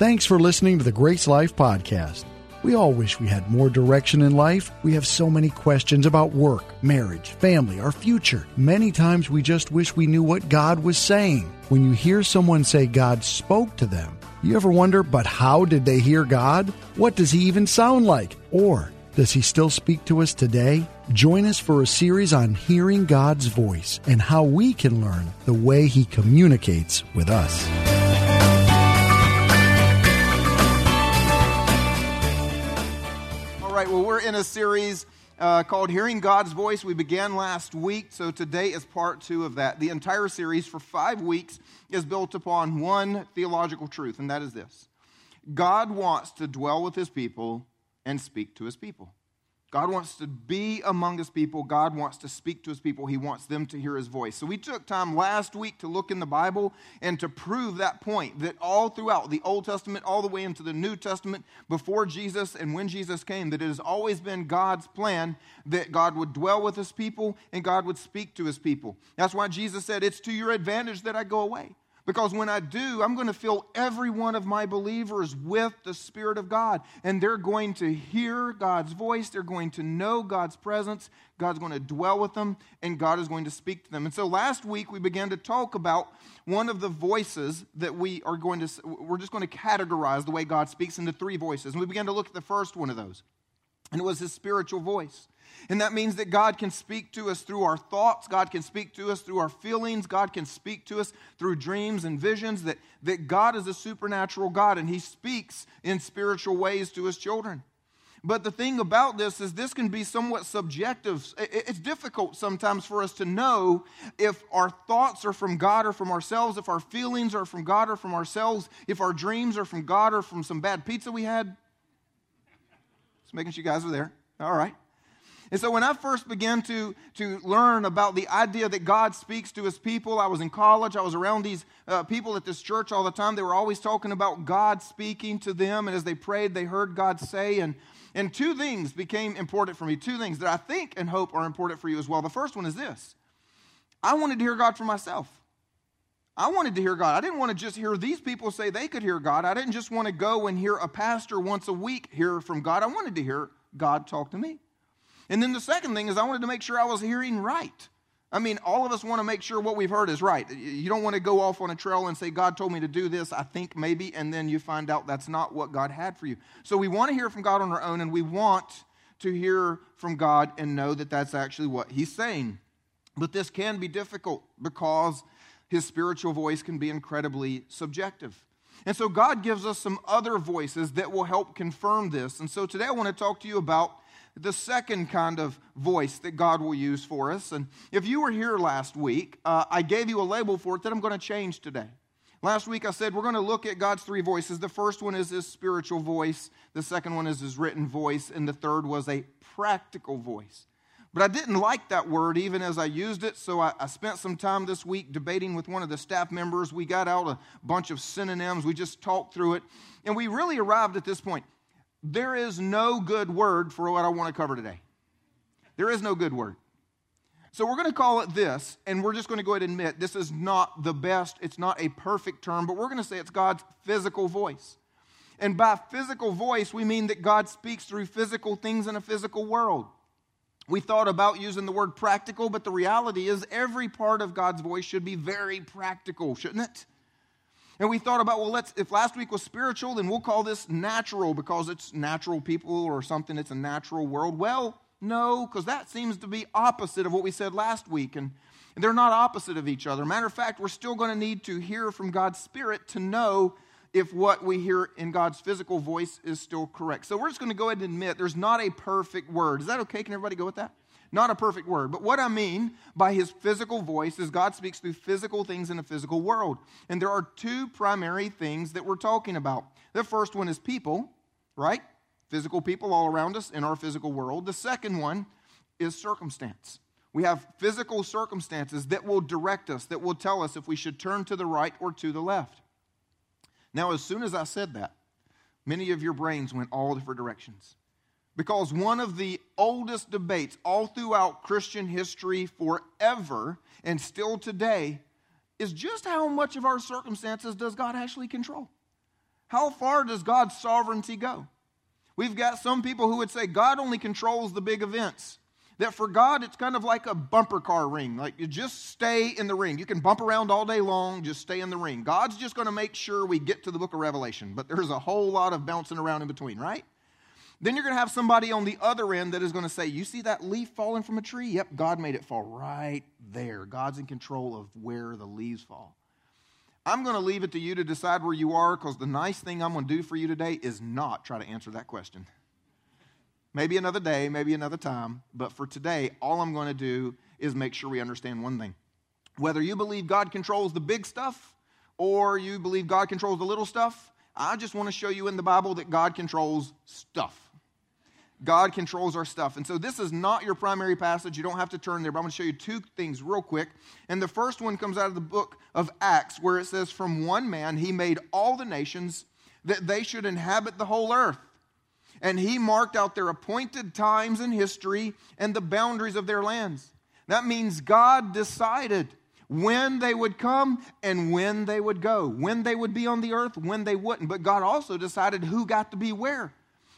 Thanks for listening to the GraceLife Podcast. We all wish we had more direction in life. We have so many questions about work, marriage, family, our future. Many times we just wish we knew what God was saying. When you hear someone say God spoke to them, you ever wonder, but how did they hear God? What does He even sound like? Or does He still speak to us today? Join us for a series on hearing God's voice and how we can learn the way He communicates with us. We're in a series uh, called Hearing God's Voice. We began last week, so today is part two of that. The entire series for five weeks is built upon one theological truth, and that is this God wants to dwell with his people and speak to his people. God wants to be among his people. God wants to speak to his people. He wants them to hear his voice. So we took time last week to look in the Bible and to prove that point that all throughout the Old Testament, all the way into the New Testament, before Jesus and when Jesus came, that it has always been God's plan that God would dwell with his people and God would speak to his people. That's why Jesus said, It's to your advantage that I go away. Because when I do, I'm going to fill every one of my believers with the Spirit of God. And they're going to hear God's voice. They're going to know God's presence. God's going to dwell with them. And God is going to speak to them. And so last week, we began to talk about one of the voices that we are going to, we're just going to categorize the way God speaks into three voices. And we began to look at the first one of those. And it was his spiritual voice. And that means that God can speak to us through our thoughts, God can speak to us through our feelings, God can speak to us through dreams and visions, that, that God is a supernatural God and He speaks in spiritual ways to His children. But the thing about this is, this can be somewhat subjective. It's difficult sometimes for us to know if our thoughts are from God or from ourselves, if our feelings are from God or from ourselves, if our dreams are from God or from some bad pizza we had. Just making sure you guys are there. All right. And so when I first began to, to learn about the idea that God speaks to his people, I was in college, I was around these uh, people at this church all the time. They were always talking about God speaking to them, and as they prayed, they heard God say. And, and two things became important for me, two things that I think and hope are important for you as well. The first one is this I wanted to hear God for myself. I wanted to hear God. I didn't want to just hear these people say they could hear God. I didn't just want to go and hear a pastor once a week hear from God. I wanted to hear God talk to me. And then the second thing is, I wanted to make sure I was hearing right. I mean, all of us want to make sure what we've heard is right. You don't want to go off on a trail and say, God told me to do this, I think maybe, and then you find out that's not what God had for you. So we want to hear from God on our own, and we want to hear from God and know that that's actually what He's saying. But this can be difficult because His spiritual voice can be incredibly subjective. And so God gives us some other voices that will help confirm this. And so today I want to talk to you about the second kind of voice that God will use for us. And if you were here last week, uh, I gave you a label for it that I'm going to change today. Last week I said we're going to look at God's three voices. The first one is his spiritual voice, the second one is his written voice, and the third was a practical voice. But I didn't like that word even as I used it, so I, I, spent some time this week debating with one of the staff members. We got out a bunch of synonyms, we just talked through it, and we really arrived at this point. There is no good word for what I want to cover today. There is no good word. So we're going to call it this, and we're just going to go ahead and admit this is not the best, it's not a perfect term, but we're going to say it's God's physical voice. And by physical voice, we mean that God speaks through physical things in a physical world. We thought about using the word practical, but the reality is every part of God's voice should be very practical, shouldn't it? And we thought about, well, let's, if last week was spiritual, then we'll call this natural because it's natural people or something, it's a natural world. Well, no, because that seems to be opposite of what we said last week. And they're not opposite of each other. Matter of fact, we're still going to need to hear from God's Spirit to know if what we hear in God's physical voice is still correct. So we're just going to go ahead and admit there's not a perfect word. Is that okay? Can everybody go with that? Not a perfect word. But what I mean by his physical voice is God speaks through physical things in a physical world. And there are two primary things that we're talking about. The first one is people, right? Physical people all around us in our physical world. The second one is circumstance. We have physical circumstances that will direct us, that will tell us if we should turn to the right or to the left. Now, as soon as I said that, many of your brains went all different directions. Because one of the oldest debates all throughout Christian history forever and still today is just how much of our circumstances does God actually control? How far does God's sovereignty go? We've got some people who would say God only controls the big events. That for God, it's kind of like a bumper car ring. Like you just stay in the ring. You can bump around all day long, just stay in the ring. God's just going to make sure we get to the book of Revelation, but there's a whole lot of bouncing around in between, right? Then you're going to have somebody on the other end that is going to say, You see that leaf falling from a tree? Yep, God made it fall right there. God's in control of where the leaves fall. I'm going to leave it to you to decide where you are because the nice thing I'm going to do for you today is not try to answer that question. Maybe another day, maybe another time, but for today, all I'm going to do is make sure we understand one thing. Whether you believe God controls the big stuff or you believe God controls the little stuff, I just want to show you in the Bible that God controls stuff. God controls our stuff. And so this is not your primary passage. You don't have to turn there, but I'm going to show you two things real quick. And the first one comes out of the book of Acts, where it says, From one man he made all the nations that they should inhabit the whole earth. And he marked out their appointed times in history and the boundaries of their lands. That means God decided when they would come and when they would go, when they would be on the earth, when they wouldn't. But God also decided who got to be where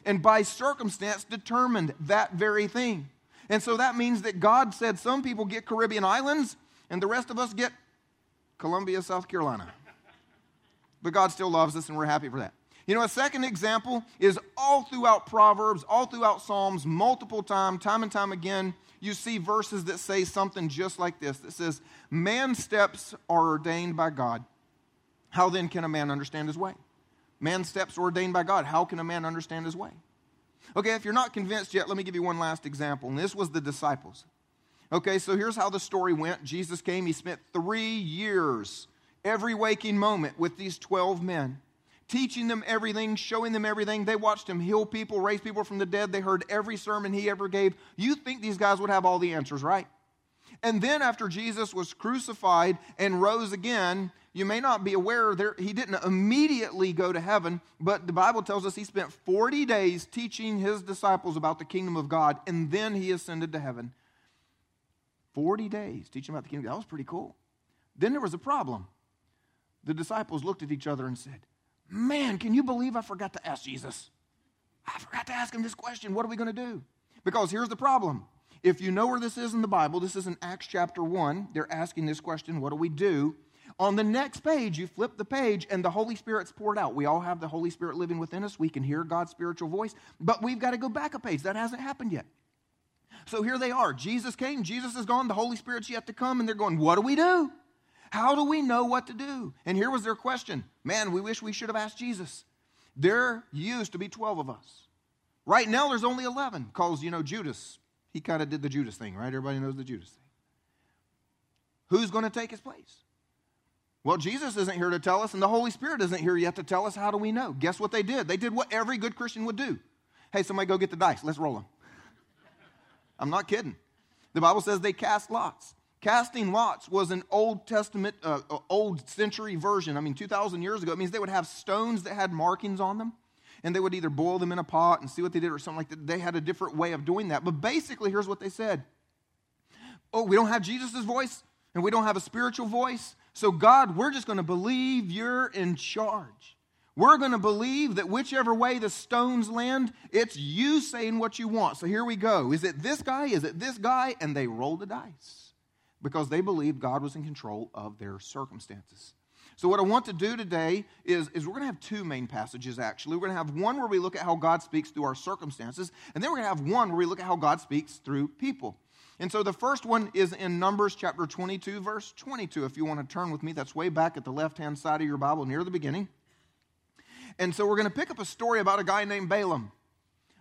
and by circumstance determined that very thing. And so that means that God said some people get Caribbean islands and the rest of us get Columbia, South Carolina. But God still loves us and we're happy for that. You know, a second example is all throughout Proverbs, all throughout Psalms, multiple times, time and time again, you see verses that say something just like this that says, Man's steps are ordained by God. How then can a man understand his way? Man's steps are ordained by God. How can a man understand his way? Okay, if you're not convinced yet, let me give you one last example. And this was the disciples. Okay, so here's how the story went Jesus came, he spent three years, every waking moment, with these 12 men, teaching them everything, showing them everything. They watched him heal people, raise people from the dead. They heard every sermon he ever gave. You think these guys would have all the answers, right? And then after Jesus was crucified and rose again, you may not be aware there he didn't immediately go to heaven, but the Bible tells us he spent 40 days teaching his disciples about the kingdom of God, and then he ascended to heaven. 40 days teaching about the kingdom. That was pretty cool. Then there was a problem. The disciples looked at each other and said, Man, can you believe I forgot to ask Jesus? I forgot to ask him this question. What are we going to do? Because here's the problem. If you know where this is in the Bible, this is in Acts chapter 1. They're asking this question What do we do? On the next page, you flip the page and the Holy Spirit's poured out. We all have the Holy Spirit living within us. We can hear God's spiritual voice, but we've got to go back a page. That hasn't happened yet. So here they are. Jesus came, Jesus is gone, the Holy Spirit's yet to come, and they're going, What do we do? How do we know what to do? And here was their question Man, we wish we should have asked Jesus. There used to be 12 of us. Right now, there's only 11 because, you know, Judas, he kind of did the Judas thing, right? Everybody knows the Judas thing. Who's going to take his place? Well, Jesus isn't here to tell us, and the Holy Spirit isn't here yet to tell us. How do we know? Guess what they did? They did what every good Christian would do. Hey, somebody go get the dice. Let's roll them. I'm not kidding. The Bible says they cast lots. Casting lots was an Old Testament, uh, uh old century version. I mean, 2,000 years ago. It means they would have stones that had markings on them, and they would either boil them in a pot and see what they did or something like that. They had a different way of doing that. But basically, here's what they said Oh, we don't have Jesus' voice, and we don't have a spiritual voice. So, God, we're just going to believe you're in charge. We're going to believe that whichever way the stones land, it's you saying what you want. So here we go. Is it this guy? Is it this guy? And they roll the dice because they believed God was in control of their circumstances. So, what I want to do today is, is we're going to have two main passages actually. We're going to have one where we look at how God speaks through our circumstances, and then we're going to have one where we look at how God speaks through people. And so the first one is in Numbers chapter 22, verse 22. If you want to turn with me, that's way back at the left hand side of your Bible near the beginning. And so we're going to pick up a story about a guy named Balaam.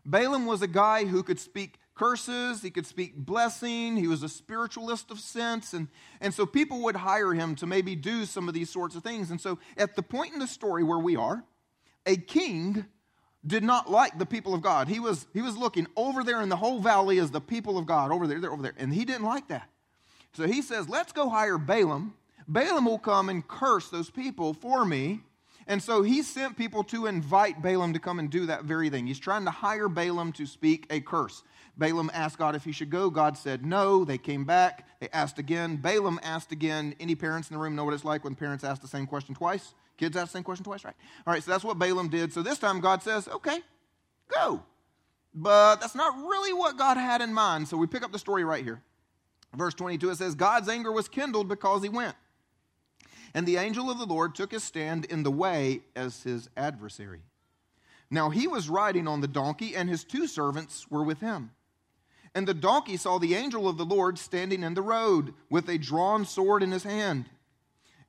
Balaam was a guy who could speak curses, he could speak blessing, he was a spiritualist of sense. And, and so people would hire him to maybe do some of these sorts of things. And so at the point in the story where we are, a king did not like the people of God. He was, he was looking over there in the whole valley as the people of God, over there, there, over there. And he didn't like that. So he says, Let's go hire Balaam. Balaam will come and curse those people for me. And so he sent people to invite Balaam to come and do that very thing. He's trying to hire Balaam to speak a curse. Balaam asked God if he should go. God said no. They came back. They asked again. Balaam asked again. Any parents in the room know what it's like when parents ask the same question twice? Kids ask the same question twice, right? All right, so that's what Balaam did. So this time God says, okay, go. But that's not really what God had in mind. So we pick up the story right here. Verse 22, it says, God's anger was kindled because he went. And the angel of the Lord took his stand in the way as his adversary. Now he was riding on the donkey, and his two servants were with him. And the donkey saw the angel of the Lord standing in the road with a drawn sword in his hand.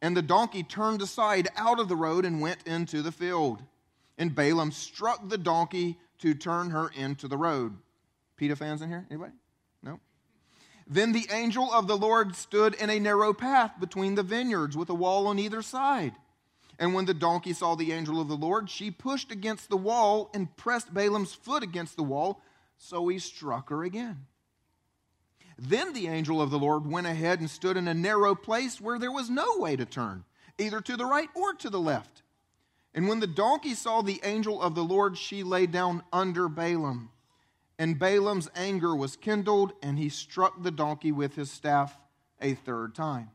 And the donkey turned aside out of the road and went into the field. And Balaam struck the donkey to turn her into the road. PETA fans in here? Anybody? No? Then the angel of the Lord stood in a narrow path between the vineyards with a wall on either side. And when the donkey saw the angel of the Lord, she pushed against the wall and pressed Balaam's foot against the wall, so he struck her again. Then the angel of the Lord went ahead and stood in a narrow place where there was no way to turn, either to the right or to the left. And when the donkey saw the angel of the Lord, she lay down under Balaam. And Balaam's anger was kindled, and he struck the donkey with his staff a third time.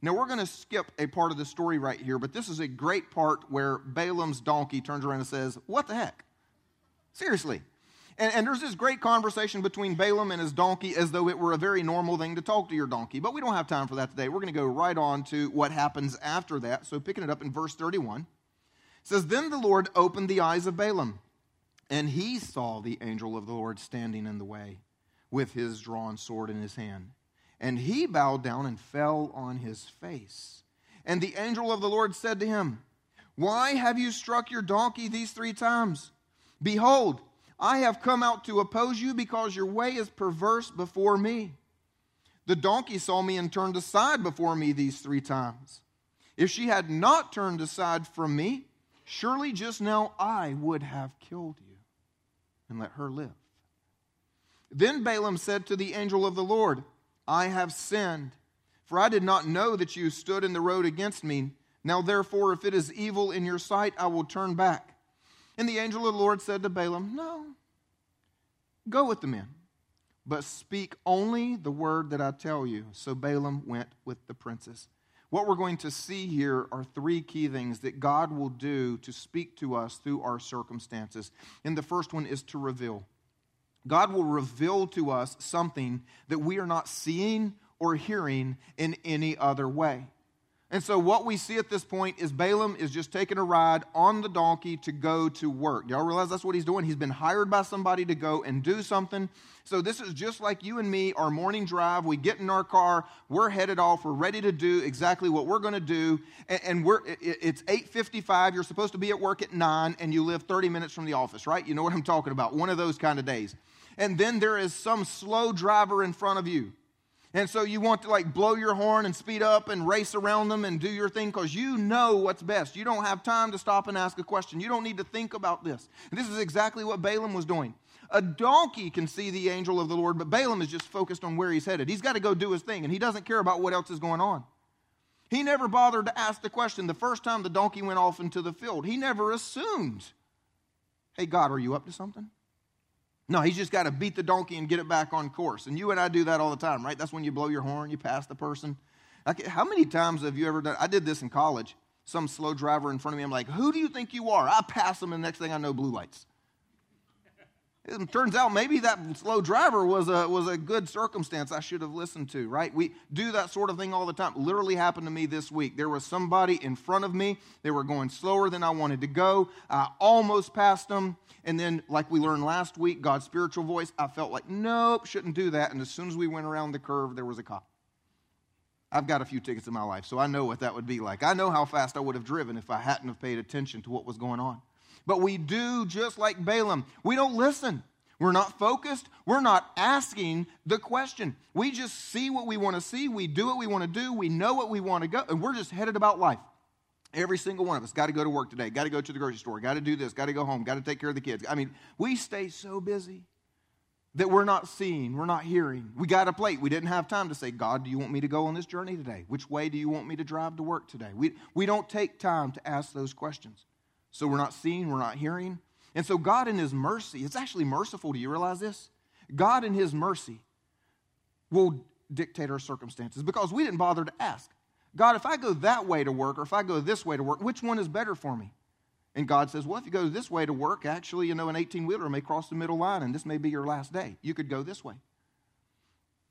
Now, we're going to skip a part of the story right here, but this is a great part where Balaam's donkey turns around and says, What the heck? Seriously. And, and, there's this great conversation between Balaam and his donkey as though it were a very normal thing to talk to your donkey. But we don't have time for that today. We're going to go right on to what happens after that. So, picking it up in verse 31, it says, Then the Lord opened the eyes of Balaam, and he saw the angel of the Lord standing in the way with his drawn sword in his hand. And he bowed down and fell on his face. And the angel of the Lord said to him, Why have you struck your donkey these three times? Behold, I have come out to oppose you because your way is perverse before me. The donkey saw me and turned aside before me these three times. If she had not turned aside from me, surely just now I would have killed you and let her live. Then Balaam said to the angel of the Lord, I have sinned, for I did not know that you stood in the road against me. Now, therefore, if it is evil in your sight, I will turn back. And the angel of the Lord said to Balaam, No, go with the men, but speak only the word that I tell you. So Balaam went with the princes. What we're going to see here are three key things that God will do to speak to us through our circumstances. And the first one is to reveal. God will reveal to us something that we are not seeing or hearing in any other way. And so, what we see at this point is Balaam is just taking a ride on the donkey to go to work. Y'all realize that's what he's doing? He's been hired by somebody to go and do something. So, this is just like you and me, our morning drive. We get in our car, we're headed off, we're ready to do exactly what we're going to do. And, we're, it's 8.55, you're supposed to be at work at 9, and you live 30 minutes from the office, right? You know what I'm talking about. One of those kind of days. And then there is some slow driver in front of you and so you want to like blow your horn and speed up and race around them and do your thing because you know what's best. You don't have time to stop and ask a question. You don't need to think about this. And this is exactly what Balaam was doing. A donkey can see the angel of the Lord, but Balaam is just focused on where he's headed. He's got to go do his thing, and he doesn't care about what else is going on. He never bothered to ask the question the first time the donkey went off into the field. He never assumed, hey, God, are you up to something? No, he's just got to beat the donkey and get it back on course. And you and I do that all the time, right? That's when you blow your horn, you pass the person. How many times have you ever done? I did this in college. Some slow driver in front of me, I'm like, who do you think you are? I pass them, and the next thing I know, blue lights. It turns out maybe that slow driver was a, was a good circumstance I should have listened to, right? We do that sort of thing all the time. Literally happened to me this week. There was somebody in front of me. They were going slower than I wanted to go. I almost passed them. And then, like we learned last week, God's spiritual voice, I felt like, nope, shouldn't do that. And as soon as we went around the curve, there was a cop. I've got a few tickets in my life, so I know what that would be like. I know how fast I would have driven if I hadn't have paid attention to what was going on. But we do just like Balaam. We don't listen. We're not focused. We're not asking the question. We just see what we want to see. We do what we want to do. We know what we want to go, and we're just headed about life. Every single one of us got to go to work today, got to go to the grocery store, got to do this, got to go home, got to take care of the kids. I mean, we stay so busy that we're not seeing, we're not hearing. We got a plate. We didn't have time to say, God, do you want me to go on this journey today? Which way do you want me to drive to work today? We, we don't take time to ask those questions. So we're not seeing, we're not hearing. And so God in His mercy, it's actually merciful. Do you realize this? God in His mercy will dictate our circumstances because we didn't bother to ask. God, if I go that way to work or if I go this way to work, which one is better for me? And God says, Well, if you go this way to work, actually, you know, an 18 wheeler may cross the middle line and this may be your last day. You could go this way.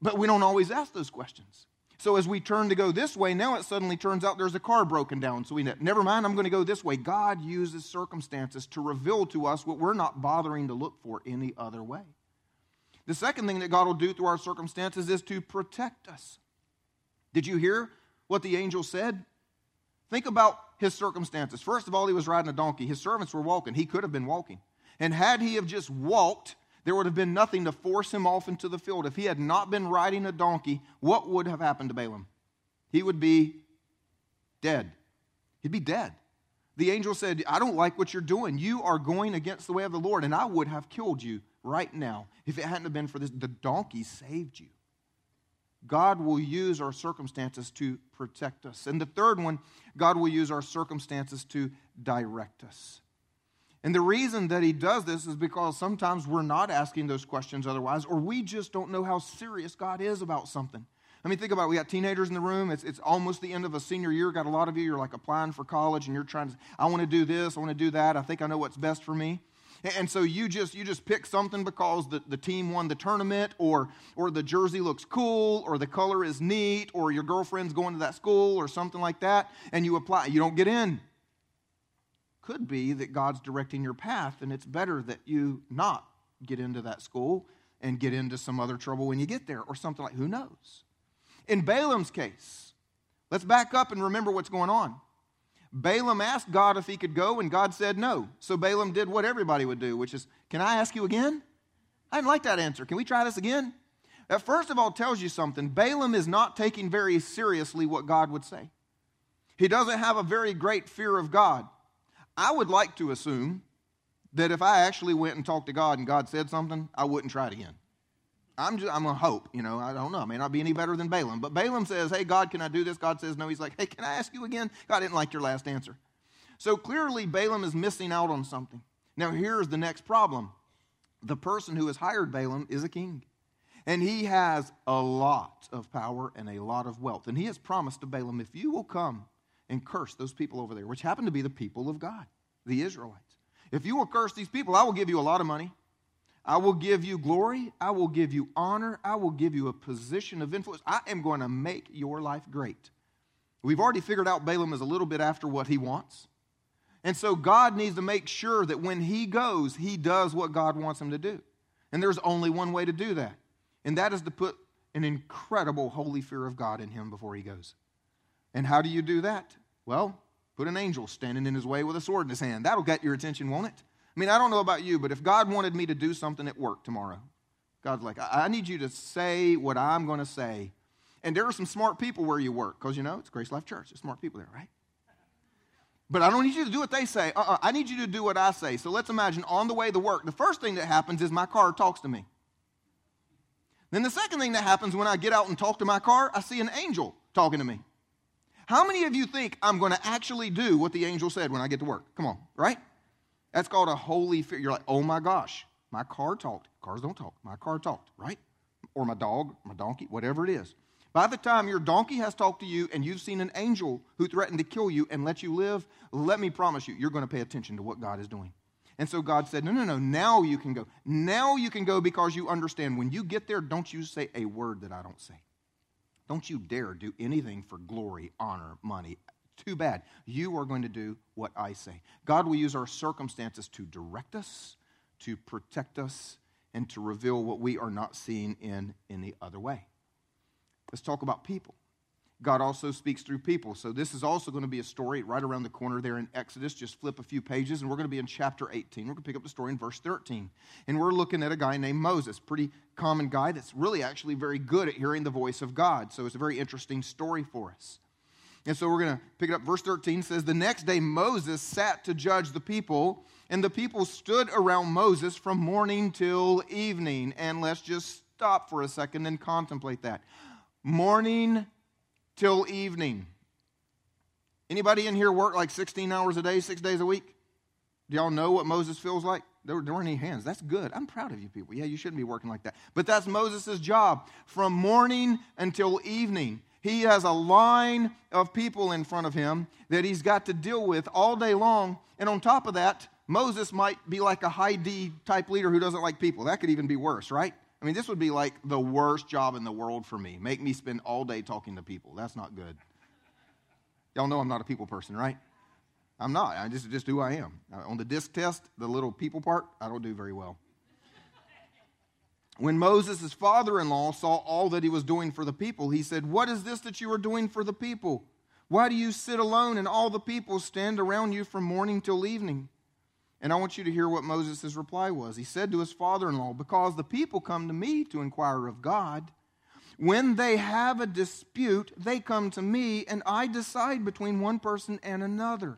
But we don't always ask those questions. So as we turn to go this way, now it suddenly turns out there's a car broken down. So we never mind, I'm going to go this way. God uses circumstances to reveal to us what we're not bothering to look for any other way. The second thing that God will do through our circumstances is to protect us. Did you hear what the angel said? Think about his circumstances. First of all, he was riding a donkey. His servants were walking. He could have been walking. And had he have just walked, there would have been nothing to force him off into the field. If he had not been riding a donkey, what would have happened to Balaam? He would be dead. He'd be dead. The angel said, I don't like what you're doing. You are going against the way of the Lord, and I would have killed you right now if it hadn't have been for this. The donkey saved you. God will use our circumstances to protect us. And the third one, God will use our circumstances to direct us. And the reason that he does this is because sometimes we're not asking those questions otherwise, or we just don't know how serious God is about something. I mean, think about it. We got teenagers in the room. It's, it's almost the end of a senior year. Got a lot of you, you're like applying for college and you're trying to, I want to do this, I want to do that. I think I know what's best for me. And so you just you just pick something because the, the team won the tournament or or the jersey looks cool or the color is neat or your girlfriend's going to that school or something like that and you apply. You don't get in could be that God's directing your path, and it's better that you not get into that school and get into some other trouble when you get there, or something like who knows. In Balaam's case, let's back up and remember what's going on. Balaam asked God if he could go, and God said no. So Balaam did what everybody would do, which is, Can I ask you again? I didn't like that answer. Can we try this again? That first of all tells you something. Balaam is not taking very seriously what God would say. He doesn't have a very great fear of God. I would like to assume that if I actually went and talked to God and God said something, I wouldn't try it again. I'm just, I'm to hope, you know, I don't know. I may not be any better than Balaam. But Balaam says, Hey, God, can I do this? God says, No. He's like, Hey, can I ask you again? God didn't like your last answer. So clearly, Balaam is missing out on something. Now, here's the next problem the person who has hired Balaam is a king. And he has a lot of power and a lot of wealth. And he has promised to Balaam, If you will come and curse those people over there, which happen to be the people of God, the Israelites. If you will curse these people, I will give you a lot of money. I will give you glory. I will give you honor. I will give you a position of influence. I am going to make your life great. We've already figured out Balaam is a little bit after what he wants. And so God needs to make sure that when he goes, he does what God wants him to do. And there's only one way to do that, and that is to put an incredible holy fear of God in him before he goes. And how do you do that? Well, put an angel standing in his way with a sword in his hand. That'll get your attention, won't it? I mean, I don't know about you, but if God wanted me to do something at work tomorrow, God's like, I, need you to say what I'm going to say. And there are some smart people where you work, because you know, it's GraceLife Church. There's smart people there, right? But I don't need you to do what they say. Uh-uh, I need you to do what I say. So let's imagine on the way to work, the first thing that happens is my car talks to me. Then the second thing that happens when I get out and talk to my car, I see an angel talking to me. How many of you think I'm going to actually do what the angel said when I get to work? Come on, right? That's called a holy fear. You're like, oh my gosh, my car talked. Cars don't talk. My car talked, right? Or my dog, my donkey, whatever it is. By the time your donkey has talked to you and you've seen an angel who threatened to kill you and let you live, let me promise you, you're going to pay attention to what God is doing. And so God said, No, no, no, now you can go. Now you can go because you understand when you get there, don't you say a word that I don't say. Don't you dare do anything for glory, honor, money. Too bad. You are going to do what I say. God will use our circumstances to direct us, to protect us, and to reveal what we are not seeing in any other way. Let's talk about people. God also speaks through people. So, this is also going to be a story right around the corner there in Exodus. Just flip a few pages, and we're going to be in chapter 18. We're going to pick up the story in verse 13. And we're looking at a guy named Moses, pretty common guy that's really actually very good at hearing the voice of God. So, it's a very interesting story for us. And so, we're going to pick it up. Verse 13 says, The next day Moses sat to judge the people, and the people stood around Moses from morning till evening. And let's just stop for a second and contemplate that. Morning till evening. Anybody in here work like 16 hours a day, six days a week? Do y'all know what Moses feels like? There, there weren't any hands. That's good. I'm proud of you people. Yeah, you shouldn't be working like that. But that's Moses' job from morning until evening. He has a line of people in front of him that he's got to deal with all day long. And on top of that, Moses might be like a high D type leader who doesn't like people. That could even be worse, right? I mean, this would be like the worst job in the world for me. Make me spend all day talking to people. That's not good. Y'all know I'm not a people person, right? I'm not. I just just who I am. Uh, on the DISC test, the little people part, I don't do very well. When Moses' father in law saw all that he was doing for the people, he said, What is this that you are doing for the people? Why do you sit alone and all the people stand around you from morning till evening? And I want you to hear what Moses' reply was. He said to his father in law, Because the people come to me to inquire of God. When they have a dispute, they come to me, and I decide between one person and another.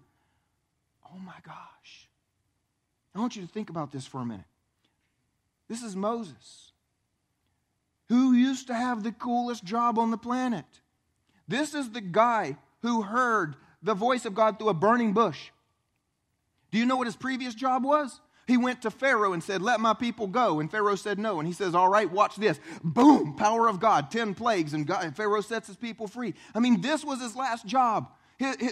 Oh my gosh. I want you to think about this for a minute. This is Moses, who used to have the coolest job on the planet. This is the guy who heard the voice of God through a burning bush. Do you know what his previous job was? He went to Pharaoh and said, Let my people go. And Pharaoh said no. And he says, All right, watch this. Boom, power of God, 10 plagues, and, God, and Pharaoh sets his people free. I mean, this was his last job.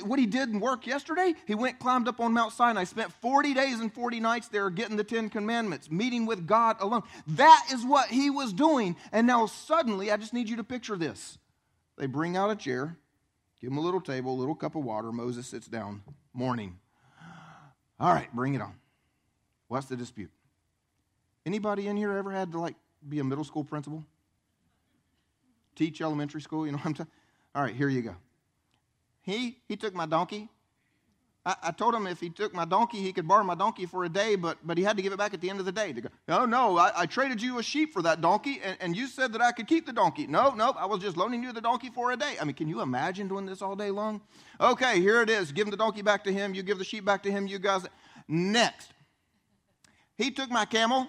what he did in work yesterday, he went, climbed up on Mount Sinai, spent 40 days and 40 nights there getting the Ten Commandments, meeting with God alone. That is what he was doing. And now suddenly, I just need you to picture this. They bring out a chair, give him a little table, a little cup of water. Moses sits down. Morning. All right, bring it on. What's the dispute? Anybody in here ever had to like be a middle school principal? Teach elementary school, you know what I'm saying? All right, here you go. He he took my donkey. I, I, told him if he took my donkey, he could borrow my donkey for a day, but but he had to give it back at the end of the day. To go, no, no, I, I traded you a sheep for that donkey, and, and you said that I could keep the donkey. No, no, I was just loaning you the donkey for a day. I mean, can you imagine doing this all day long? Okay, here it is. Give him the donkey back to him. You give the sheep back to him. You guys. Next, he took my camel.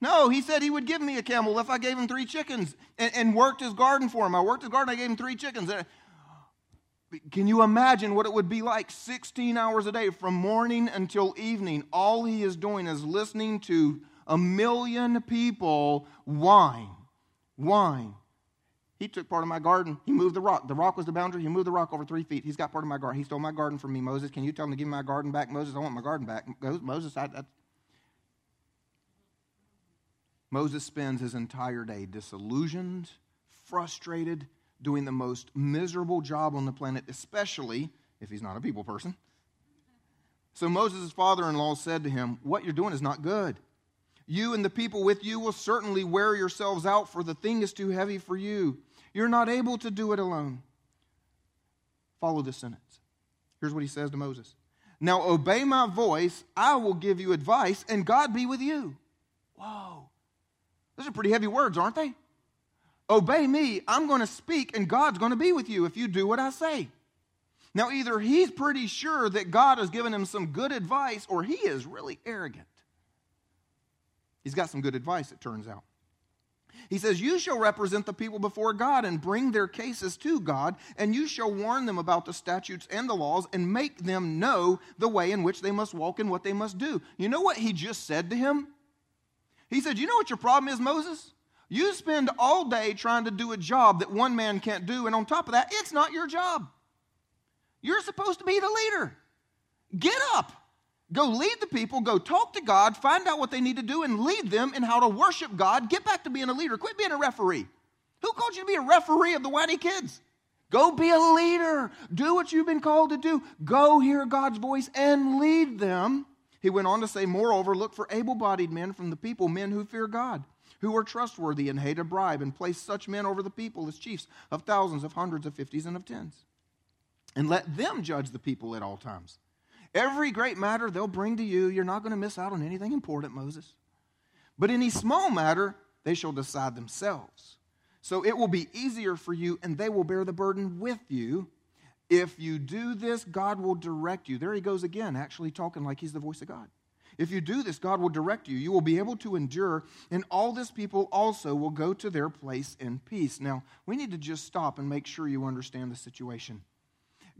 No, he said he would give me a camel if I gave him three chickens and, and, worked his garden for him. I worked his garden, I gave him three chickens. Can you imagine what it would be like 16 hours a day from morning until evening? All he is doing is listening to a million people whine, whine, he took part of my garden. He moved the rock. The rock was the boundary. He moved the rock over three feet. He's got part of my garden. He stole my garden from me, Moses. Can you tell him to give me my garden back? Moses, I want my garden back. Moses, I, I... Moses spends his entire day disillusioned, frustrated, doing the most miserable job on the planet, especially if he's not a people person. So Moses' father in law said to him, What you're doing is not good. You and the people with you will certainly wear yourselves out, for the thing is too heavy for you. You're not able to do it alone. Follow this sentence. Here's what he says to Moses Now obey my voice, I will give you advice, and God be with you. Whoa. Those are pretty heavy words, aren't they? Obey me, I'm going to speak, and God's going to be with you if you do what I say. Now, either he's pretty sure that God has given him some good advice, or he is really arrogant. He's got some good advice, it turns out. He says, You shall represent the people before God and bring their cases to God, and you shall warn them about the statutes and the laws and make them know the way in which they must walk and what they must do. You know what he just said to him? He said, You know what your problem is, Moses? You spend all day trying to do a job that one man can't do, and on top of that, it's not your job. You're supposed to be the leader. Get up. Go lead the people, go talk to God, find out what they need to do, and lead them in how to worship God. Get back to being a leader. Quit being a referee. Who called you to be a referee of the whitey kids? Go be a leader. Do what you've been called to do. Go hear God's voice and lead them. He went on to say, Moreover, look for able bodied men from the people, men who fear God, who are trustworthy and hate a bribe, and place such men over the people as chiefs of thousands, of hundreds, of fifties, and of tens. And let them judge the people at all times. Every great matter they'll bring to you, you're not going to miss out on anything important, Moses. But any small matter, they shall decide themselves. So it will be easier for you, and they will bear the burden with you. If you do this, God will direct you. There he goes again, actually talking like he's the voice of God. If you do this, God will direct you. You will be able to endure, and all this people also will go to their place in peace. Now, we need to just stop and make sure you understand the situation.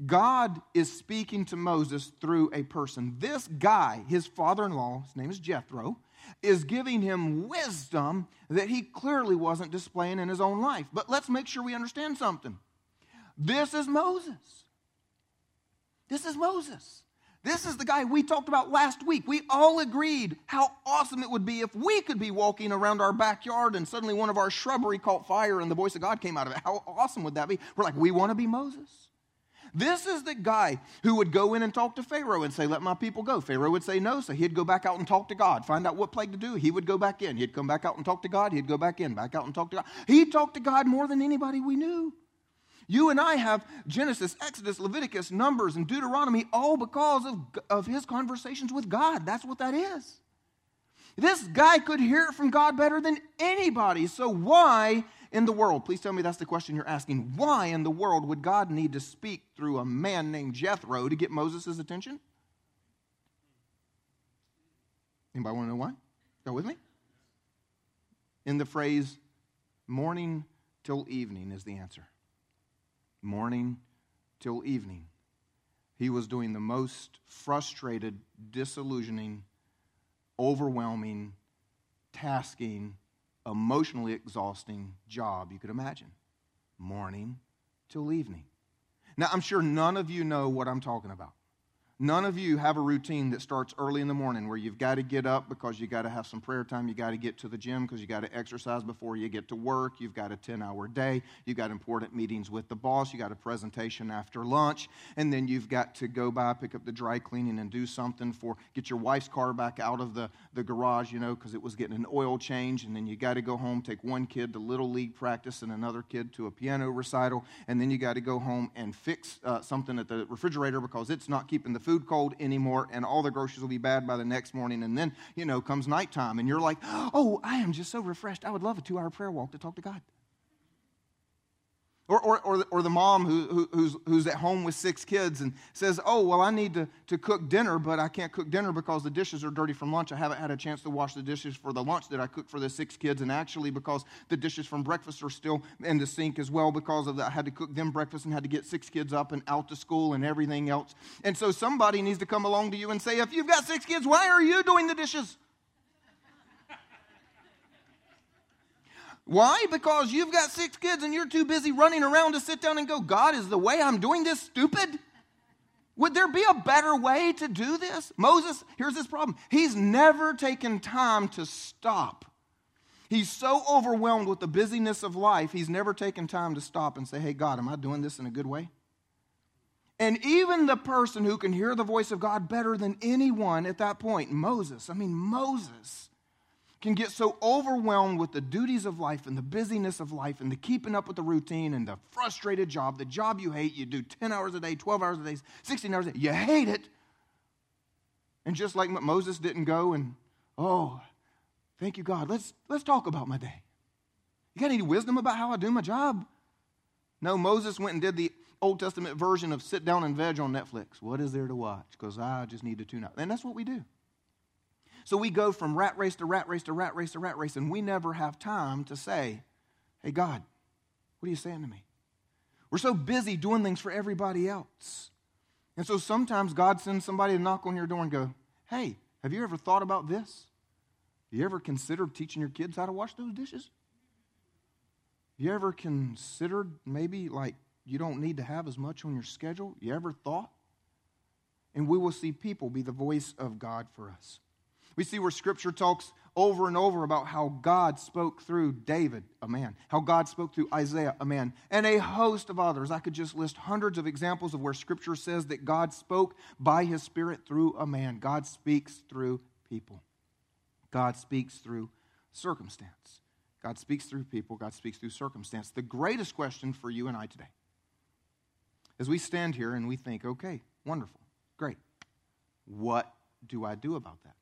God is speaking to Moses through a person. This guy, his father in law, his name is Jethro, is giving him wisdom that he clearly wasn't displaying in his own life. But let's make sure we understand something. This is Moses. This is Moses. This is the guy we talked about last week. We all agreed how awesome it would be if we could be walking around our backyard and suddenly one of our shrubbery caught fire and the voice of God came out of it. How awesome would that be? We're like, we want to be Moses. This is the guy who would go in and talk to Pharaoh and say, Let my people go. Pharaoh would say no, so he'd go back out and talk to God, find out what plague to do. He would go back in. He'd come back out and talk to God. He'd go back in, back out and talk to God. He talked to God more than anybody we knew. You and I have Genesis, Exodus, Leviticus, Numbers, and Deuteronomy all because of, of his conversations with God. That's what that is. This guy could hear it from God better than anybody. So, why in the world? Please tell me that's the question you're asking. Why in the world would God need to speak through a man named Jethro to get Moses' attention? Anybody want to know why? Go with me? In the phrase, morning till evening is the answer morning till evening. He was doing the most frustrated, disillusioning, overwhelming, tasking, emotionally exhausting job you could imagine. Morning till evening. Now, I'm sure none of you know what I'm talking about. None of you have a routine that starts early in the morning where you've got to get up because you got to have some prayer time. You got to get to the gym because you got to exercise before you get to work. You've got a 10 hour day. You've got important meetings with the boss. You got a presentation after lunch. And then you've got to go by, pick up the dry cleaning, and do something for get your wife's car back out of the, the garage, you know, because it was getting an oil change. And then you got to go home, take one kid to little league practice and another kid to a piano recital. And then you got to go home and fix uh, something at the refrigerator because it's not keeping the food cold anymore, and all the groceries will be bad by the next morning. And then, you know, comes nighttime, and you're like, oh, I am just so refreshed. I would love a two hour prayer walk to talk to God. Or, or, or, the, or the mom who, who, who's, who's at home with six kids and says, Oh, well, I need to, to cook dinner, but I can't cook dinner because the dishes are dirty from lunch. I haven't had a chance to wash the dishes for the lunch that I cooked for the six kids. And actually, because the dishes from breakfast are still in the sink as well, because of that, I had to cook them breakfast and had to get six kids up and out to school and everything else. And so somebody needs to come along to you and say, If you've got six kids, why are you doing the dishes? Why? Because you've got six kids and you're too busy running around to sit down and go, God, is the way I'm doing this stupid? Would there be a better way to do this? Moses, here's his problem. He's never taken time to stop. He's so overwhelmed with the busyness of life, he's never taken time to stop and say, Hey, God, am I doing this in a good way? And even the person who can hear the voice of God better than anyone at that point, Moses, I mean, Moses, can get so overwhelmed with the duties of life and the busyness of life and the keeping up with the routine and the frustrated job, the job you hate, you do 10 hours a day, 12 hours a day, 16 hours a day, you hate it. And just like Moses didn't go and, oh, thank you, God, let's, let's talk about my day. You got any wisdom about how I do my job? No, Moses went and did the Old Testament version of sit down and veg on Netflix. What is there to watch? Because I just need to tune out. And that's what we do. So we go from rat race to rat race to rat race to rat race, and we never have time to say, Hey, God, what are you saying to me? We're so busy doing things for everybody else. And so sometimes God sends somebody to knock on your door and go, Hey, have you ever thought about this? You ever considered teaching your kids how to wash those dishes? You ever considered maybe like you don't need to have as much on your schedule? You ever thought? And we will see people be the voice of God for us. We see where Scripture talks over and over about how God spoke through David, a man, how God spoke through Isaiah, a man, and a host of others. I could just list hundreds of examples of where Scripture says that God spoke by His Spirit through a man. God speaks through people, God speaks through circumstance. God speaks through people, God speaks through circumstance. The greatest question for you and I today, as we stand here and we think, okay, wonderful, great, what do I do about that?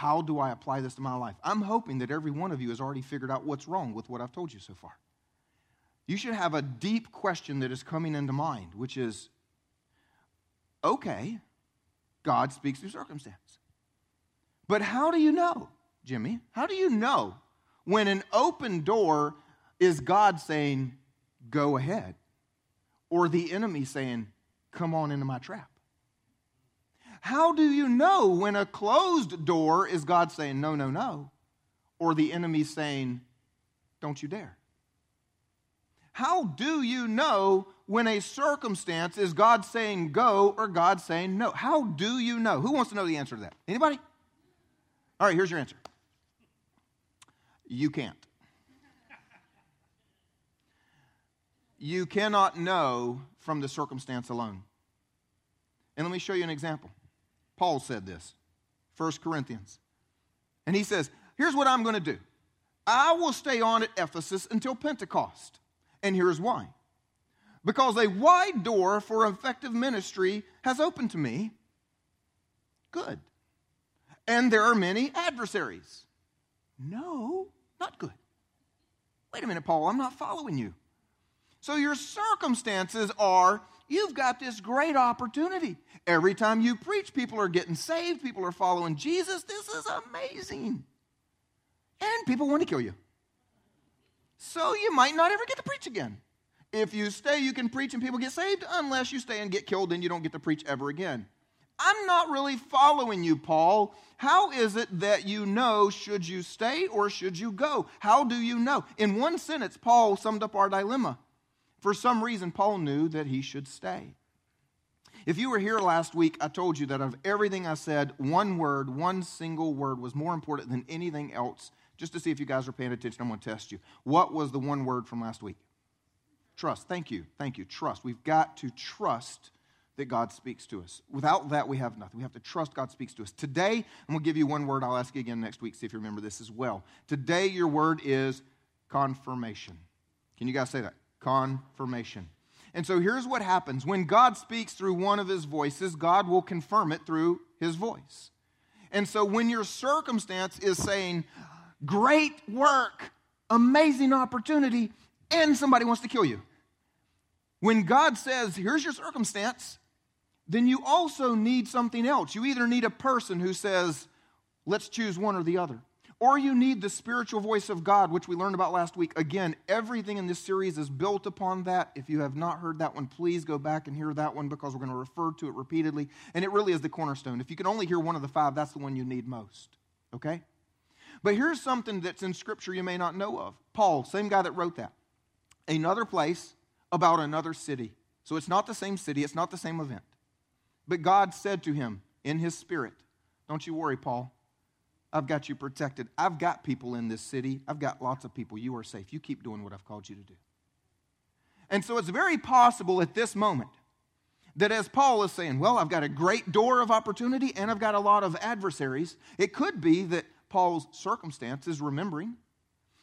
How do I apply this to my life? I'm hoping that every one of you has already figured out what's wrong with what I've told you so far. You should have a deep question that is coming into mind, which is okay, God speaks through circumstance. But how do you know, Jimmy? How do you know when an open door is God saying, go ahead, or the enemy saying, come on into my trap? How do you know when a closed door is God saying, no, no, no, or the enemy saying, don't you dare? How do you know when a circumstance is God saying go or God saying no? How do you know? Who wants to know the answer to that? Anybody? All right, here's your answer. You can't. You cannot know from the circumstance alone. And let me show you an example. Paul said this, 1 Corinthians. And he says, Here's what I'm going to do I will stay on at Ephesus until Pentecost. And here's why because a wide door for effective ministry has opened to me. Good. And there are many adversaries. No, not good. Wait a minute, Paul, I'm not following you. So your circumstances are you've got this great opportunity. Every time you preach, people are getting saved, people are following Jesus. This is amazing. And people want to kill you. So you might not ever get to preach again. If you stay, you can preach and people get saved. Unless you stay and get killed, then you don't get to preach ever again. I'm not really following you, Paul. How is it that you know should you stay or should you go? How do you know? In one sentence, Paul summed up our dilemma. For some reason, Paul knew that he should stay. If you were here last week, I told you that of everything I said, one word, one single word was more important than anything else just to see if you guys are paying attention, I'm going to test you. What was the one word from last week? Trust. Thank you. Thank you. Trust. We've got to trust that God speaks to us. Without that, we have nothing. We have to trust God speaks to us. Today, I'm going to give you one word. I'll ask you again next week, see if you remember this as well. Today, your word is confirmation. Can you guys say that? Confirmation. And so here's what happens when God speaks through one of his voices, God will confirm it through his voice. And so when your circumstance is saying, great work, amazing opportunity, and somebody wants to kill you. When God says, here's your circumstance, then you also need something else. You either need a person who says, let's choose one or the other, or you need the spiritual voice of God, which we learned about last week. Again, everything in this series is built upon that. If you have not heard that one, please go back and hear that one because we're going to refer to it repeatedly. And it really is the cornerstone. If you can only hear one of the five, that's the one you need most. Okay? But here's something that's in Scripture you may not know of. Paul, same guy that wrote that. Another place about another city. So it's not the same city, it's not the same event. But God said to him in his spirit, Don't you worry, Paul. I've got you protected. I've got people in this city. I've got lots of people. You are safe. You keep doing what I've called you to do. And so it's very possible at this moment that as Paul is saying, Well, I've got a great door of opportunity and I've got a lot of adversaries, it could be that Paul's circumstance is remembering.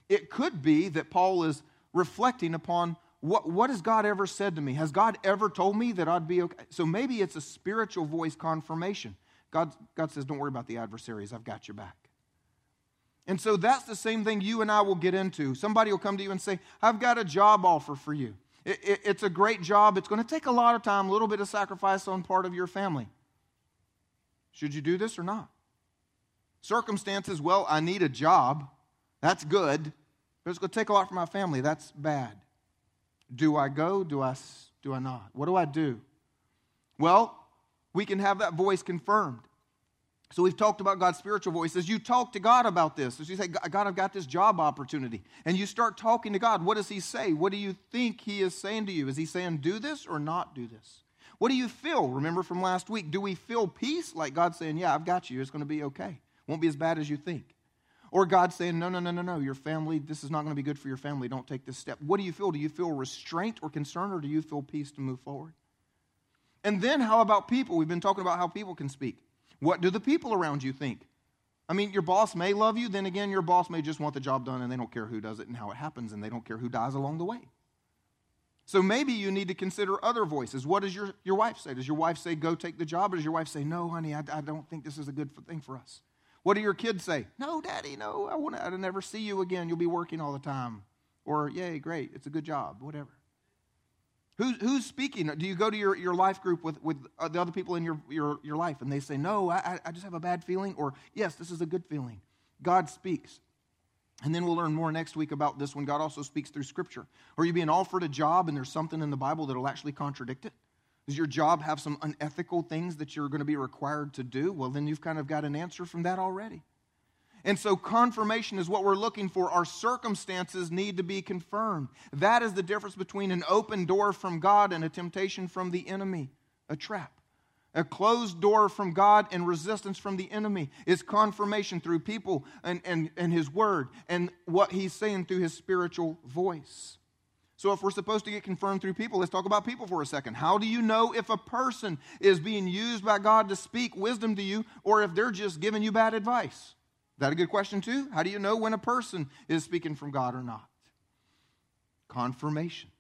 It could be that Paul is reflecting upon what, what has God ever said to me? Has God ever told me that I'd be okay? So maybe it's a spiritual voice confirmation. God, God says, Don't worry about the adversaries, I've got your back. And so that's the same thing you and I will get into. Somebody will come to you and say, I've got a job offer for you. It, it, it's a great job. It's going to take a lot of time, a little bit of sacrifice on part of your family. Should you do this or not? Circumstances, well, I need a job. That's good. But it's going to take a lot for my family. That's bad. Do I go? Do I, do I not? What do I do? Well, we can have that voice confirmed. So we've talked about God's spiritual voice. As You talk to God about this. As you say, God, I've got this job opportunity. And you start talking to God. What does He say? What do you think He is saying to you? Is He saying, do this or not do this? What do you feel? Remember from last week, do we feel peace? Like God saying, yeah, I've got you. It's going to be okay. Won't be as bad as you think. Or God saying, no, no, no, no, no, your family, this is not going to be good for your family. Don't take this step. What do you feel? Do you feel restraint or concern, or do you feel peace to move forward? And then how about people? We've been talking about how people can speak. What do the people around you think? I mean, your boss may love you, then again, your boss may just want the job done and they don't care who does it and how it happens, and they don't care who dies along the way. So maybe you need to consider other voices. What does your, your wife say? Does your wife say, go take the job? Or does your wife say, no, honey, I, I don't think this is a good thing for us? What do your kids say? No, daddy, no, I want to never see you again. You'll be working all the time. Or, yay, great, it's a good job, whatever. Who's, who's speaking? Do you go to your, your life group with, with uh, the other people in your, your, your life and they say, no, I, I just have a bad feeling? Or, yes, this is a good feeling. God speaks. And then we'll learn more next week about this when God also speaks through Scripture. Or you being offered a job and there's something in the Bible that'll actually contradict it. Does your job have some unethical things that you're going to be required to do? Well, then you've kind of got an answer from that already. And so, confirmation is what we're looking for. Our circumstances need to be confirmed. That is the difference between an open door from God and a temptation from the enemy, a trap. A closed door from God and resistance from the enemy is confirmation through people and, and, and His Word and what He's saying through His spiritual voice. So, if we're supposed to get confirmed through people, let's talk about people for a second. How do you know if a person is being used by God to speak wisdom to you or if they're just giving you bad advice? That a good question, too? How do you know when a person is speaking from God or not? Confirmation.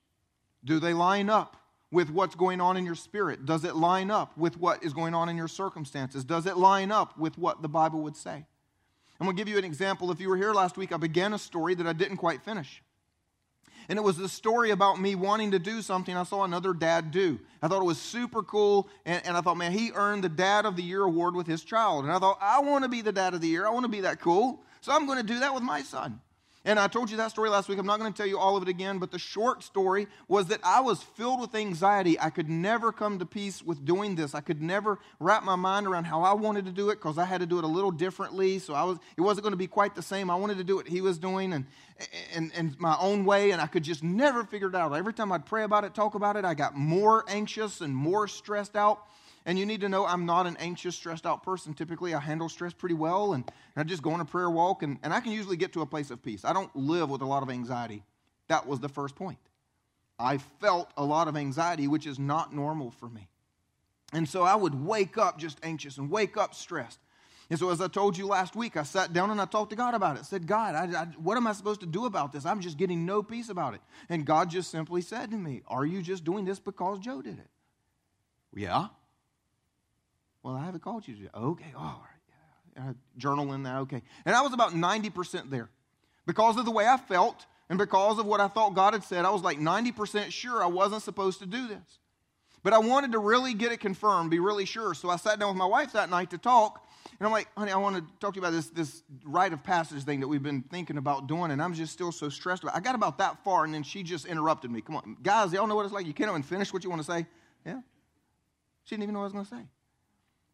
Do they line up with what's going on in your spirit? Does it line up with what is going on in your circumstances? Does it line up with what the Bible would say? I'm going to give you an example. If you were here last week, I began a story that I didn't quite finish. And it was the story about me wanting to do something I saw another dad do. I thought it was super cool. And, and I thought, man, he earned the Dad of the Year award with his child. And I thought, I want to be the Dad of the Year. I want to be that cool. So I'm going to do that with my son. And I told you that story last week. I'm not going to tell you all of it again, but the short story was that I was filled with anxiety. I could never come to peace with doing this. I could never wrap my mind around how I wanted to do it because I had to do it a little differently. So I was it wasn't going to be quite the same. I wanted to do what he was doing and and, and my own way, and I could just never figure it out. Every time I'd pray about it, talk about it, I got more anxious and more stressed out. And you need to know I'm not an anxious, stressed out person. Typically, I handle stress pretty well, and, I just go on a prayer walk, and, and I can usually get to a place of peace. I don't live with a lot of anxiety. That was the first point. I felt a lot of anxiety, which is not normal for me. And so I would wake up just anxious and wake up stressed. And so, as I told you last week, I sat down and I talked to God about it. I said, God, I, I, what am I supposed to do about this? I'm just getting no peace about it. And God just simply said to me, Are you just doing this because Joe did it? Yeah. Well, I haven't called you to. Okay, all right. Yeah. Journal in that, okay. And I was about 90% there. Because of the way I felt and because of what I thought God had said, I was like 90% sure I wasn't supposed to do this. But I wanted to really get it confirmed, be really sure. So I sat down with my wife that night to talk. And I'm like, honey, I want to talk to you about this, this rite of passage thing that we've been thinking about doing. And I'm just still so stressed about it. I got about that far, and then she just interrupted me. Come on, guys, y'all know what it's like? You can't even finish what you want to say? Yeah? She didn't even know what I was going to say.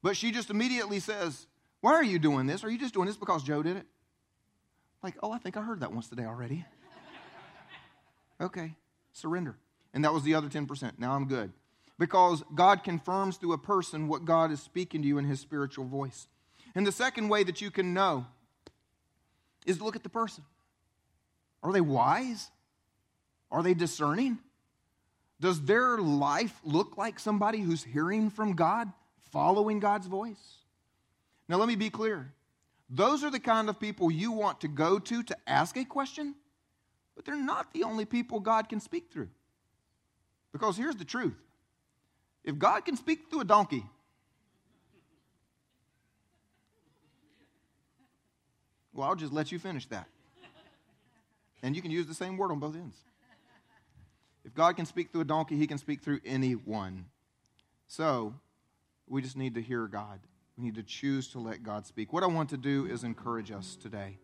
But she just immediately says, Why are you doing this? Are you just doing this because Joe did it? Like, oh, I think I heard that once today already. okay, surrender. And that was the other 10%. Now I'm good. Because God confirms through a person what God is speaking to you in his spiritual voice. And the second way that you can know is to look at the person. Are they wise? Are they discerning? Does their life look like somebody who's hearing from God? Following God's voice. Now, let me be clear. Those are the kind of people you want to go to to ask a question, but they're not the only people God can speak through. Because here's the truth if God can speak through a donkey, well, I'll just let you finish that. And you can use the same word on both ends. If God can speak through a donkey, he can speak through anyone. So, we just need to hear God. We need to choose to let God speak. What I want to do is encourage us today.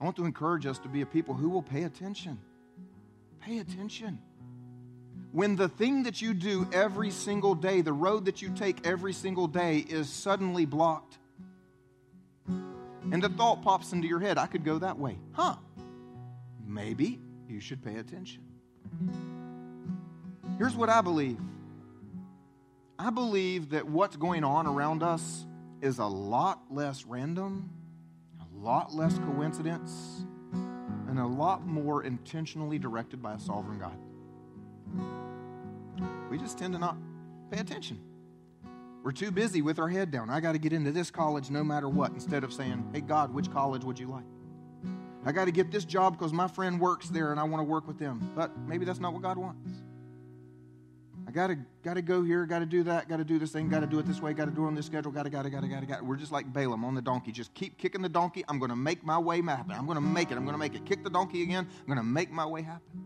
I want to encourage us to be a people who will pay attention. Pay attention. When the thing that you do every single day, the road that you take every single day is suddenly blocked, and the thought pops into your head, I could go that way. Huh? Maybe you should pay attention. Here's what I believe I believe that what's going on around us is a lot less random, a lot less coincidence, and a lot more intentionally directed by a sovereign God. We just tend to not pay attention. We're too busy with our head down. I got to get into this college no matter what, instead of saying, Hey, God, which college would you like? I got to get this job because my friend works there and I want to work with them. But maybe that's not what God wants. I gotta gotta go here, gotta do that, gotta do this thing, gotta do it this way, gotta do it on this schedule, gotta, gotta, gotta, gotta, gotta. We're just like Balaam on the donkey. Just keep kicking the donkey. I'm gonna make my way happen. I'm gonna make it. I'm gonna make it. Kick the donkey again. I'm gonna make my way happen.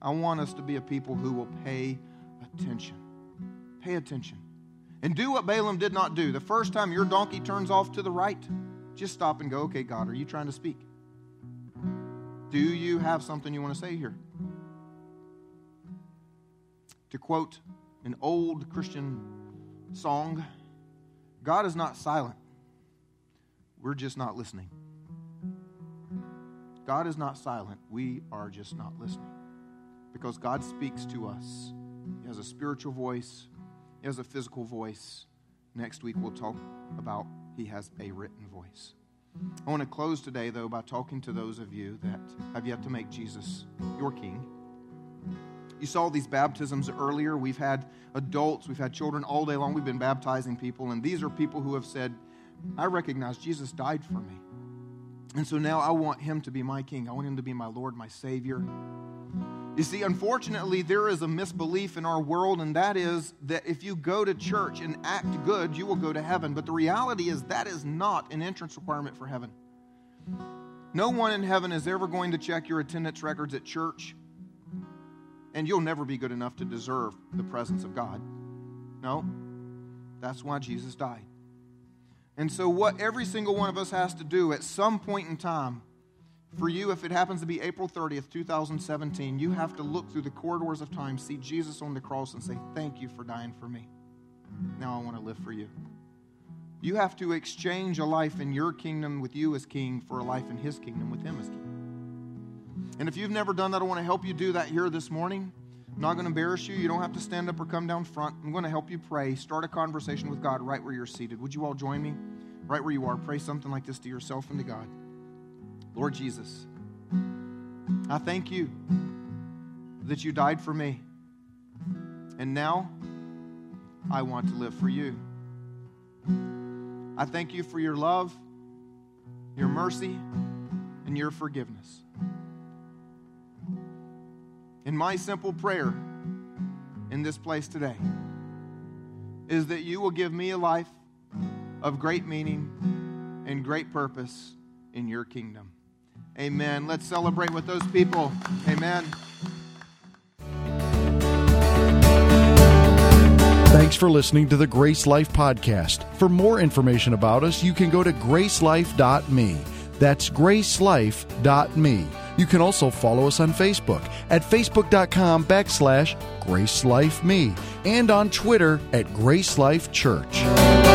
I want us to be a people who will pay attention. Pay attention. And do what Balaam did not do. The first time your donkey turns off to the right, just stop and go, okay, God, are you trying to speak? Do you have something you want to say here? To quote an old Christian song, God is not silent. We're just not listening. God is not silent. We are just not listening. Because God speaks to us. He has a spiritual voice, He has a physical voice. Next week, we'll talk about He has a written voice. I want to close today, though, by talking to those of you that have yet to make Jesus your King. You saw these baptisms earlier. We've had adults, we've had children all day long. We've been baptizing people, and these are people who have said, I recognize Jesus died for me. And so now I want him to be my king. I want him to be my Lord, my Savior. You see, unfortunately, there is a misbelief in our world, and that is that if you go to church and act good, you will go to heaven. But the reality is that is not an entrance requirement for heaven. No one in heaven is ever going to check your attendance records at church, and you'll never be good enough to deserve the presence of God. No, that's why Jesus died. And so, what every single one of us has to do at some point in time, for you, if it happens to be April 30th, 2017, you have to look through the corridors of time, see Jesus on the cross, and say, Thank you for dying for me. Now I want to live for you. You have to exchange a life in your kingdom with you as king for a life in his kingdom with him as king. And if you've never done that, I want to help you do that here this morning. I'm not going to embarrass you. You don't have to stand up or come down front. I'm going to help you pray. Start a conversation with God right where you're seated. Would you all join me? Right where you are. Pray something like this to yourself and to God. Lord Jesus, I thank you that you died for me. And now I want to live for you. I thank you for your love, your mercy, and your forgiveness. And my simple prayer in this place today is that you will give me a life of great meaning and great purpose in your kingdom. Amen. Let's celebrate with those people. Amen. Thanks for listening to the GraceLife Podcast. For more information about us, you can go to gracelife.me. That's gracelife.me. You can also follow us on Facebook at facebook.com backslash gracelifeme and on Twitter at GraceLife Church.